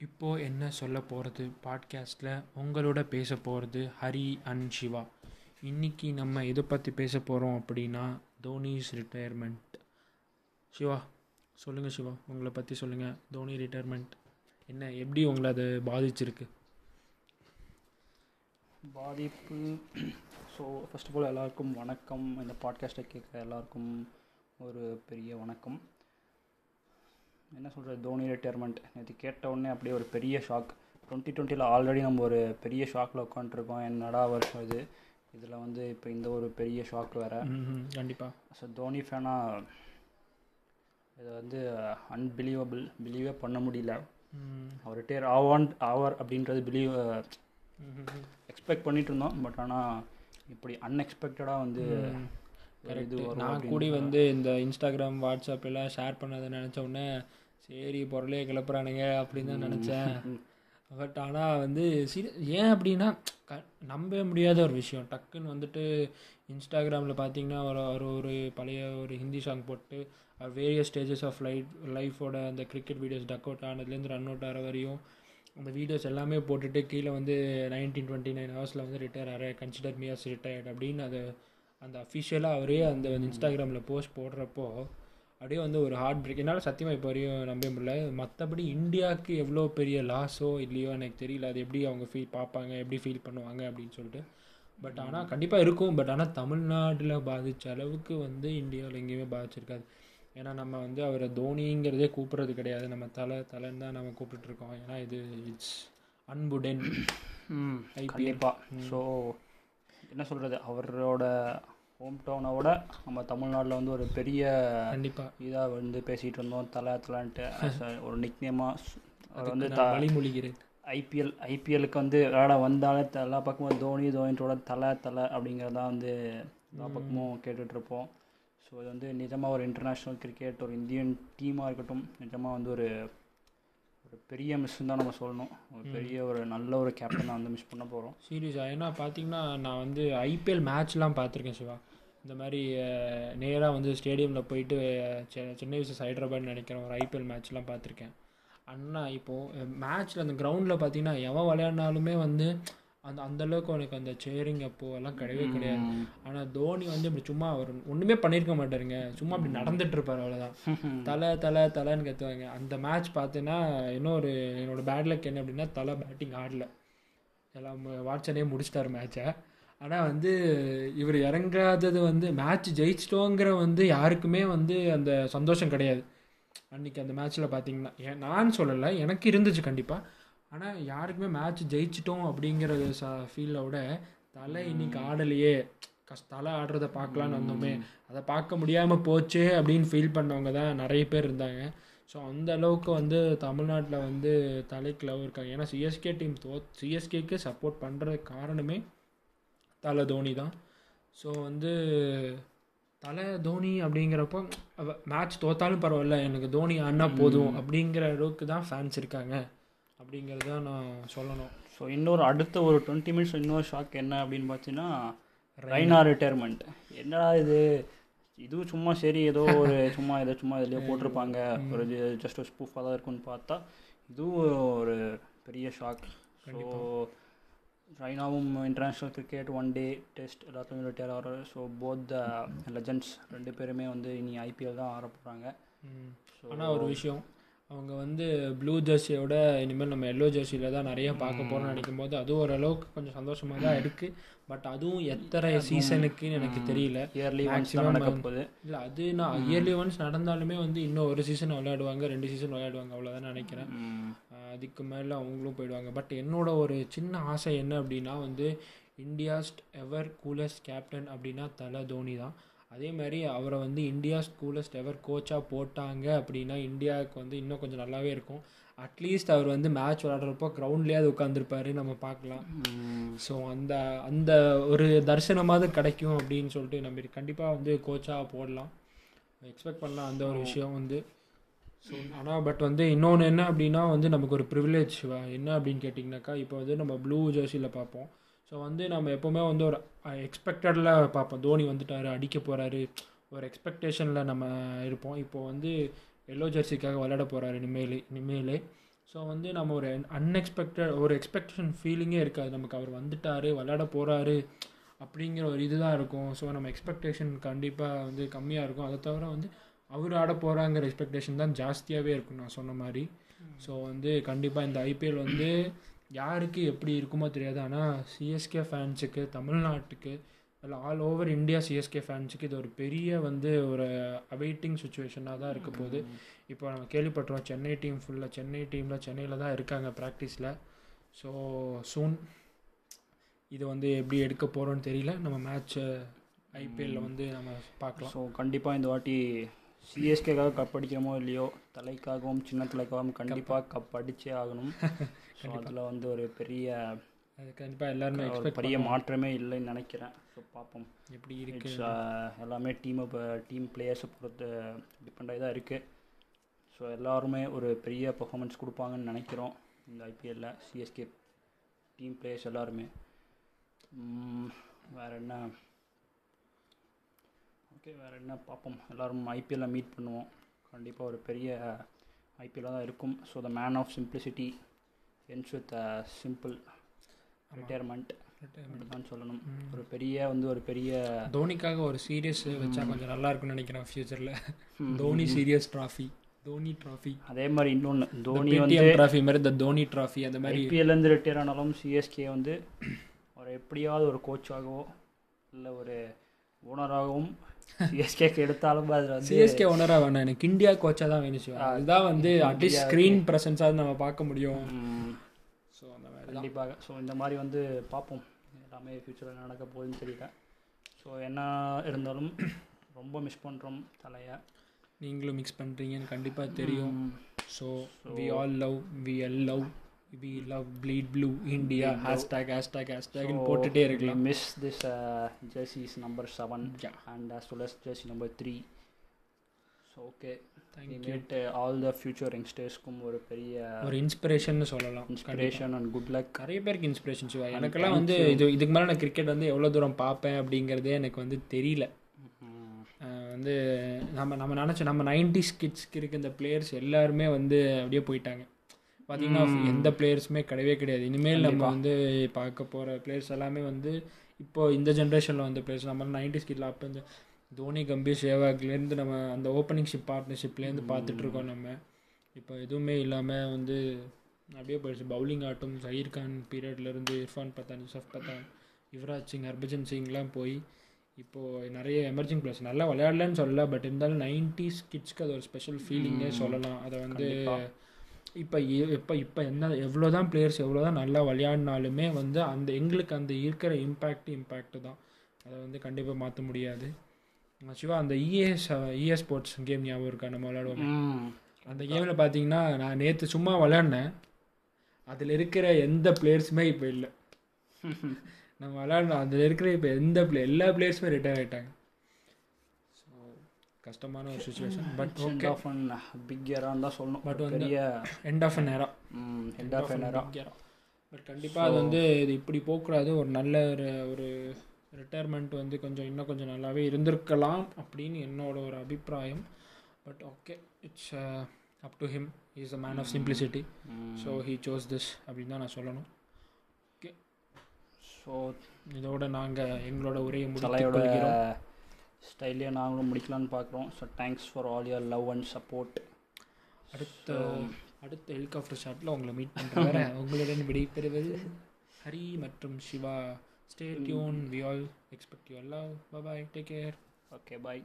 இப்போது என்ன சொல்ல போகிறது பாட்காஸ்ட்டில் உங்களோட பேச போகிறது ஹரி அண்ட் சிவா. இன்றைக்கி நம்ம எதை பற்றி பேச போகிறோம் அப்படின்னா தோனிஸ் ரிட்டையர்மெண்ட் சிவா சொல்லுங்கள் சிவா. உங்களை பற்றி சொல்லுங்கள் தோனி ரிட்டையர்மெண்ட் என்ன எப்படி உங்களை அது பாதிச்சிருக்கு? பாதிப்பு ஸோ ஃபர்ஸ்ட் ஆஃப் ஆல் எல்லாருக்கும் வணக்கம். இந்த பாட்காஸ்ட்டை கேட்குற எல்லாருக்கும் ஒரு பெரிய வணக்கம். என்ன சொல்கிறது தோனி ரிட்டையர்மெண்ட் நேற்று கேட்ட உடனே அப்படியே ஒரு பெரிய ஷாக் டுவெண்ட்டி டுவெண்ட்டியில் ஆல்ரெடி நம்ம ஒரு பெரிய ஷாக்கில் உட்காந்துருக்கோம் என்னடா வருஷம் இது? இதில் வந்து இப்போ இந்த ஒரு பெரிய ஷாக் வேறு. கண்டிப்பாக ஸோ தோனி ஃபேனாக இதை வந்து அன்பிலீவபிள் பிலீவே பண்ண முடியல. அவர் ரிட்டையர் ஆவான் ஆவார் அப்படின்றது பிலீவ் எக்ஸ்பெக்ட் பண்ணிட்டு இருந்தோம். பட் ஆனால் இப்படி அன்எக்ஸ்பெக்டடாக வந்து கரெக்டு நான் கூடி வந்து இந்த இன்ஸ்டாகிராம் வாட்ஸ்அப் எல்லாம் ஷேர் பண்ணதை நினச்ச உடனே சரி பொருளே கிளப்புறானுங்க அப்படின்னு தான் நினச்சேன். பட் ஆனால் வந்து சீரி ஏன் அப்படின்னா க நம்பவே முடியாத ஒரு விஷயம். டக்குன்னு வந்துட்டு இன்ஸ்டாகிராமில் பார்த்தீங்கன்னா ஒரு ஒரு ஒரு பழைய ஒரு ஹிந்தி சாங் போட்டு வேரியஸ் ஸ்டேஜஸ் ஆஃப் லைஃப் லைஃபோட அந்த கிரிக்கெட் வீடியோஸ் டக் அவுட் ஆனதுலேருந்து ரன் அவுட் ஆகிற வரையும் அந்த வீடியோஸ் எல்லாமே போட்டுட்டு கீழே வந்து நைன்டீன் டுவெண்ட்டி நைன் ஹவர்ஸில் வந்து ரிட்டையர் ஆகிற கன்சிடர் மீ அஸ் ரிட்டையர்ட் அப்படின்னு அது அந்த அஃபிஷியலாக அவரே அந்த இன்ஸ்டாகிராமில் போஸ்ட் போடுறப்போ அப்படியே வந்து ஒரு ஹார்ட் பிரேக் என்னால் சத்தியமாக இப்போ வரையும் நம்ப முடியல. மற்றபடி இந்தியாவுக்கு எவ்வளோ பெரிய லாஸோ இல்லையோ எனக்கு தெரியல. அது எப்படி அவங்க ஃபீல் பார்ப்பாங்க எப்படி ஃபீல் பண்ணுவாங்க அப்படின்னு சொல்லிட்டு. பட் ஆனால் கண்டிப்பாக இருக்கும். பட் ஆனால் தமிழ்நாட்டில் பாதித்த அளவுக்கு வந்து இந்தியாவில் எங்கேயுமே பாதிச்சிருக்காது. ஏன்னா நம்ம வந்து அவரை தோனிங்கிறதே கூப்பிட்றது கிடையாது. நம்ம தலை தலைன்னு தான் நம்ம கூப்பிட்டுருக்கோம் ஏன்னா இது இட்ஸ் அன்புடன். கண்டிப்பாக ஸோ என்ன சொல்கிறது அவரோட ஹோம் டவுனோட நம்ம தமிழ்நாட்டில் வந்து ஒரு பெரிய கண்டிப்பாக இதாக வந்து பேசிகிட்டு இருந்தோம். தலை தலைன்ட்டு ஒரு நிக்னேமாக அவர் வந்து வழிமொழிகிறேன். ஐபிஎல் ஐபிஎலுக்கு வந்து விளையாட வந்தாலே எல்லா பக்கமும் தோனி தோனியோட தலை தலை அப்படிங்கிறதான் வந்து எல்லா பக்கமும் கேட்டுட்ருப்போம். ஸோ இது வந்து நிஜமாக ஒரு இன்டர்நேஷ்னல் கிரிக்கெட் ஒரு இந்தியன் டீமாக இருக்கட்டும் நிஜமாக வந்து ஒரு ஒரு பெரிய மிஸ்ன்னு தான் நம்ம சொல்லணும். ஒரு பெரிய ஒரு நல்ல ஒரு கேப்டனை வந்து மிஸ் பண்ண போகிறோம் சீரியஸாக ஏன்னா பார்த்தீங்கன்னா நான் வந்து ஐபிஎல் மேட்ச்லாம் பார்த்துருக்கேன் சிவா. இந்த மாதிரி நேராக வந்து ஸ்டேடியமில் போயிட்டு சென்னை விசஸ் ஹைதராபாத் நினைக்கிறேன் ஒரு ஐபிஎல் மேட்ச்லாம் பார்த்துருக்கேன் அண்ணா இப்போது மேட்ச்சில் அந்த கிரவுண்டில் பார்த்தீங்கன்னா எவன் விளையாடினாலுமே வந்து அந்த அந்த அளவுக்கு உனக்கு அந்த சேரிங் அப்போ எல்லாம் கிடையவே கிடையாது. ஆனால் தோனி வந்து இப்படி சும்மா அவர் ஒன்றுமே பண்ணியிருக்க மாட்டாருங்க. சும்மா அப்படி நடந்துட்டு இருப்பார் அவ்வளோதான் தலை தலை தலைன்னு கத்துவாங்க. அந்த மேட்ச் பார்த்தீங்கன்னா இன்னொரு என்னோட பேட் லக் என்ன அப்படின்னா தலை பேட்டிங் ஆடல. எல்லாம் வாட்சனே முடிச்சிட்டாரு மேட்சை ஆனால் வந்து இவர் இறங்காதது வந்து மேட்ச் ஜெயிச்சிட்டோங்கிற வந்து யாருக்குமே வந்து அந்த சந்தோஷம் கிடையாது. அன்னைக்கு அந்த மேட்ச்சில் பார்த்தீங்கன்னா நான் சொல்லலை எனக்கு இருந்துச்சு கண்டிப்பாக ஆனால் யாருக்குமே மேட்ச் ஜெயிச்சிட்டோம் அப்படிங்கிற ச ஃபீலை விட தலை இன்னைக்கு ஆடலையே. கஷ் தலை ஆடுறத பார்க்கலான்னு வந்தோமே. அதை பார்க்க முடியாமல் போச்சே அப்படின்னு ஃபீல் பண்ணவங்க தான் நிறைய பேர் இருந்தாங்க. ஸோ அந்த அளவுக்கு வந்து தமிழ்நாட்டில் வந்து தலைக்கு லவ் இருக்காங்க. ஏன்னா சிஎஸ்கே டீம் தோ சிஎஸ்கேக்கு சப்போர்ட் பண்ணுறது காரணமே தலை தோனி தான். ஸோ வந்து தலை தோனி அப்படிங்கிறப்போ மேட்ச் தோத்தாலும் பரவாயில்ல. எனக்கு தோனி ஆடினா போதும் அப்படிங்கிற அளவுக்கு தான் ஃபேன்ஸ் இருக்காங்க. அப்படிங்கிறது தான் நான் சொல்லணும். ஸோ இன்னொரு அடுத்த ஒரு டுவெண்ட்டி மினிட்ஸ் இன்னொரு ஷாக் என்ன அப்படின்னு பார்த்தீங்கன்னா ரைனா ரிட்டையர்மெண்ட் என்னடா இது? இதுவும் சும்மா சரி ஏதோ ஒரு சும்மா ஏதோ சும்மா இதுலேயே போட்டிருப்பாங்க. ஒரு ஜஸ்ட் ஒரு ஸ்பூஃபாக தான் இருக்கும்னு பார்த்தா இதுவும் ஒரு பெரிய shock so ரைனாவும் international cricket one day test எல்லாத்துலையும் ரிட்டையர் ஆகிறாரு ஸோ போத் த லெஜண்ட்ஸ் ரெண்டு பேருமே வந்து இனி ஐபிஎல் தான் ஆட போகிறாங்க ஸோ ஆனால் ஒரு விஷயம் அவங்க வந்து ப்ளூ ஜெர்சியோட இனிமேல் நம்ம எல்லோ ஜெர்சியில் தான் நிறைய பார்க்க போகிறோம்னு நினைக்கும் போது அதுவும் ஓரளவுக்கு கொஞ்சம் சந்தோஷமாக தான் இருக்குது பட் அதுவும் எத்தனை சீசனுக்குன்னு எனக்கு தெரியல. இயர்லி ஒன்ஸ் Maximum தான் நடக்க வந்து- போகுது. இல்லை அது நான் இயர்லி ஒன்ஸ் நடந்தாலுமே வந்து இன்னும் ஒரு சீசன் விளையாடுவாங்க ரெண்டு சீசன் விளையாடுவாங்க அவ்வளோதான் நினைக்கிறேன். அதுக்கு மேலே அவங்களும் போயிடுவாங்க. பட் என்னோட ஒரு சின்ன ஆசை என்ன அப்படின்னா வந்து இந்தியாஸ்ட் எவர் கூலஸ்ட் கேப்டன் அப்படின்னா தலை தோனி தான். அதே மாதிரி அவரை வந்து இந்தியாஸ் கூலஸ்ட் எவர் கோச்சாக போட்டாங்க அப்படின்னா இந்தியாவுக்கு வந்து இன்னும் கொஞ்சம் நல்லாவே இருக்கும். அட்லீஸ்ட் அவர் வந்து மேட்ச் விளாடுறப்போ கிரவுண்ட்லேயாவது உட்காந்துருப்பாரு நம்ம பார்க்கலாம். ஸோ அந்த அந்த ஒரு தரிசனமாவது கிடைக்கும் அப்படின்னு சொல்லிட்டு நம்ம கண்டிப்பாக வந்து கோச்சாக போடலாம். எக்ஸ்பெக்ட் பண்ணலாம் அந்த ஒரு விஷயம் வந்து. ஸோ ஆனால் பட் வந்து இன்னொன்று என்ன அப்படின்னா வந்து நமக்கு ஒரு ப்ரிவிலேஜ் என்ன அப்படின்னு கேட்டிங்கனாக்கா இப்போ வந்து நம்ம ப்ளூ ஜெர்சியில் பார்ப்போம். ஸோ வந்து நம்ம எப்போவுமே வந்து ஒரு எக்ஸ்பெக்டடில் பார்ப்போம். தோனி வந்துட்டாரு அடிக்க போகிறாரு ஒரு எக்ஸ்பெக்டேஷனில் நம்ம இருப்போம். இப்போ வந்து எல்லோ ஜெர்சிக்காக விளையாட போகிறாரு இனிமேல் இனிமேலே. ஸோ வந்து நம்ம ஒரு அன்எக்ஸ்பெக்டட் ஒரு எக்ஸ்பெக்டேஷன் ஃபீலிங்கே இருக்காது. நமக்கு அவர் வந்துட்டார் விளையாட போகிறாரு அப்படிங்கிற ஒரு இதுதான் இருக்கும். ஸோ நம்ம எக்ஸ்பெக்டேஷன் கண்டிப்பாக வந்து கம்மியாக இருக்கும். அதை தவிர வந்து அவர் ஆட போகிறாங்கிற எக்ஸ்பெக்டேஷன் தான் ஜாஸ்தியாகவே இருக்கும். நான் சொன்ன மாதிரி. ஸோ வந்து கண்டிப்பாக இந்த ஐபிஎல் வந்து யாருக்கு எப்படி இருக்குமோ தெரியாது. ஆனால் சிஎஸ்கே ஃபேன்ஸுக்கு தமிழ்நாட்டுக்கு இல்லை ஆல் ஓவர் இந்தியா சிஎஸ்கே ஃபேன்ஸுக்கு இது ஒரு பெரிய வந்து ஒரு அவைட்டிங் சுச்சுவேஷனாக தான் இருக்க போகுது. இப்போ நம்ம கேள்விப்பட்டோம் சென்னை டீம் ஃபுல்லாக சென்னை டீமில் சென்னையில் தான் இருக்காங்க ப்ராக்டிஸில் ஸோ சூன் இது வந்து எப்படி எடுக்க போகிறோன்னு தெரியல. நம்ம மேட்ச் ஐபிஎல்ல வந்து நம்ம பார்க்கலாம். ஸோ கண்டிப்பாக இந்த வாட்டி சிஎஸ்கேக்காக கப் அடிக்கிறோமோ இல்லையோ தலைக்காகவும் சின்ன தலைக்காகவும் கண்டிப்பாக கப் அடிச்சே ஆகணும். ஸோ அதில் வந்து ஒரு பெரிய அது கண்டிப்பாக எல்லாருமே ஒரு பெரிய மாற்றமே இல்லைன்னு நினைக்கிறேன். ஸோ பார்ப்போம். எப்படி இருக்கு? எல்லாமே டீமை டீம் பிளேயர்ஸை பொறுத்து டிபெண்ட் ஆகி தான் இருக்குது ஸோ எல்லாருமே ஒரு பெரிய பெர்ஃபார்மன்ஸ் கொடுப்பாங்கன்னு நினைக்கிறோம் இந்த ஐபிஎல்ல சிஎஸ்கே டீம் பிளேயர்ஸ் எல்லாருமே. வேற என்ன? ஓகே வேற என்ன பார்ப்போம். எல்லாரும் ஐபிஎல்ல மீட் பண்ணுவோம். கண்டிப்பாக ஒரு பெரிய ஐபிஎல்லாக தான் இருக்கும். So the man of simplicity ends with simple retirement தான் சொல்லணும். ஒரு பெரிய வந்து ஒரு பெரிய தோனிக்காக ஒரு சீரியஸ் வச்சா கொஞ்சம் நல்லா இருக்கும்னு நினைக்கிறேன் ஃபியூச்சரில் Dhoni series trophy Dhoni trophy அதே மாதிரி இன்னொன்று தோனி வந்து ட்ராஃபி மாதிரி இந்த தோனி ட்ராஃபி அந்த மாதிரி ஐபிஎல்லேருந்து ரிட்டையர் ஆனாலும் சிஎஸ்கே வந்து ஒரு எப்படியாவது ஒரு கோச்சாகவோ இல்லை ஒரு ஓனராகவும் சிஎஸ்கேக்கு எடுத்தாலும் அதில் வந்து சிஎஸ்கே ஓனராக வேணாம். எனக்கு இந்தியா கோச்சாக தான் வேணும் சிவா. அதுதான் வந்து அட்லீஸ்ட் ஸ்க்ரீன் ப்ரெசன்ஸாக நம்ம பார்க்க முடியும். ஸோ அந்த மாதிரி கண்டிப்பாக. ஸோ இந்த மாதிரி வந்து பார்ப்போம். எல்லாமே ஃப்யூச்சரில் நடக்க போகுதுன்னு தெரியல. ஸோ என்ன இருந்தாலும் ரொம்ப மிஸ் பண்ணுறோம் தலையை. நீங்களும் மிக்ஸ் பண்ணுறீங்கன்னு கண்டிப்பாக தெரியும். So we all love we all love we love bleed blue India hashtag hashtag ஹேஷ்டாக்னு போட்டுகிட்டே இருக்கலாம். Miss this jerseys number seven. And as well as jersey number three so okay Thank made all the future யங்ஸ்டர்ஸ்க்கும் ஒரு பெரிய ஒரு inspiration சொல்லலாம் inspiration and good luck நிறைய பேருக்கு inspiration Siva. எனக்கெல்லாம் வந்து இது இதுக்கு மேலே நான் கிரிக்கெட் வந்து எவ்வளோ தூரம் பார்ப்பேன் அப்படிங்கிறதே எனக்கு வந்து தெரியல. அஹ் வந்து நம்ம நம்ம நினச்ச நம்ம நைன்டிஸ் கிட்ஸ்க்கு இருக்க இந்த பிளேயர்ஸ் எல்லாருமே வந்து அப்படியே போயிட்டாங்க. பார்த்தீங்கன்னா எந்த பிளேயர்ஸுமே கிடையவே கிடையாது. இனிமேல் நம்ம வந்து பார்க்க போகிற பிளேயர்ஸ் எல்லாமே வந்து இப்போ இந்த ஜென்ரேஷனில் வந்த பிளேயர்ஸ் நம்ம நைன்டிஸ் கிட்ல அப்போ இந்த தோனி கம்பீர் சேவாக்லேருந்து நம்ம அந்த ஓப்பனிங் ஷிப் பார்ட்னர்ஷிப்லேருந்து பார்த்துட்ருக்கோம் நம்ம. இப்போ எதுவுமே இல்லாமல் வந்து அப்படியே போயிடுச்சு. பவுலிங் ஆட்டும் ஜஹீர் கான் பீரியட்லேருந்து இர்ஃபான் பத்தான் யூசஃப் பத்தான் யுவராஜ் சிங் ஹர்பஜன் சிங்லாம் போய் இப்போது நிறைய எமர்ஜிங் பிளேயர்ஸ் நல்லா விளையாடலன்னு சொல்லல பட் இருந்தாலும் நைன்டிஸ் கிட்ஸ்க்கு அது ஒரு ஸ்பெஷல் ஃபீலிங்கே சொல்லலாம். அதை வந்து இப்போ இப்போ இப்போ என்ன எவ்வளோ தான் பிளேயர்ஸ் எவ்வளோ தான் நல்லா விளையாடினாலுமே வந்து அந்த எங்களுக்கு அந்த இருக்கிற இம்பேக்ட் இம்பேக்ட் தான். அதை வந்து கண்டிப்பாக மாற்ற முடியாது. சிவா அந்த இஏஎஸ் இஏ ஸ்போர்ட்ஸ் கேம் ஞாபகம் இருக்கா? நம்ம விளையாடுவோம். அந்த கேமில் பார்த்தீங்கன்னா நான் நேற்று சும்மா விளையாடினேன். அதில் இருக்கிற எந்த பிளேயர்ஸுமே இப்போ இல்லை. நம்ம விளையாடணும் அதில் இருக்கிற இப்போ எந்த பிளே எல்லா பிளேயர்ஸுமே ரிட்டையர் ஆகிட்டாங்க கஷ்டமான ஒரு situation but head of an big இயரான்னு தான் சொல்லணும். But பட் வந்து- எண்ட் ஆஃப் அன் நேரா ஹெட் ஆஃப் அன் பட் கண்டிப்பாக அது வந்து இது இப்படி போகக்கூடாது ஒரு நல்ல ஒரு ஒரு ரிட்டையர்மெண்ட் வந்து கொஞ்சம் இன்னும் கொஞ்சம் நல்லாவே இருந்திருக்கலாம் அப்படின்னு என்னோட ஒரு அபிப்பிராயம். But okay it's up to him is a man of simplicity so he chose this அப்படின்னு தான் நான் சொல்லணும். ஓகே ஸோ இதோட நாங்கள் எங்களோட உரையை முடித்துக் தலையோட கொள்கிறோம் ஸ்டைலே நாங்களும் முடிக்கலாம்னு பார்க்குறோம். So thanks for all your love and support அடுத்த அடுத்த ஹெலிகாப்டர் ஷாட்டில் உங்களை மீட் பண்ணுறேன் உங்களுடன் விடைபெறுவது ஹரி மற்றும் Siva. Stay tune we all expect you love bye take care okay bye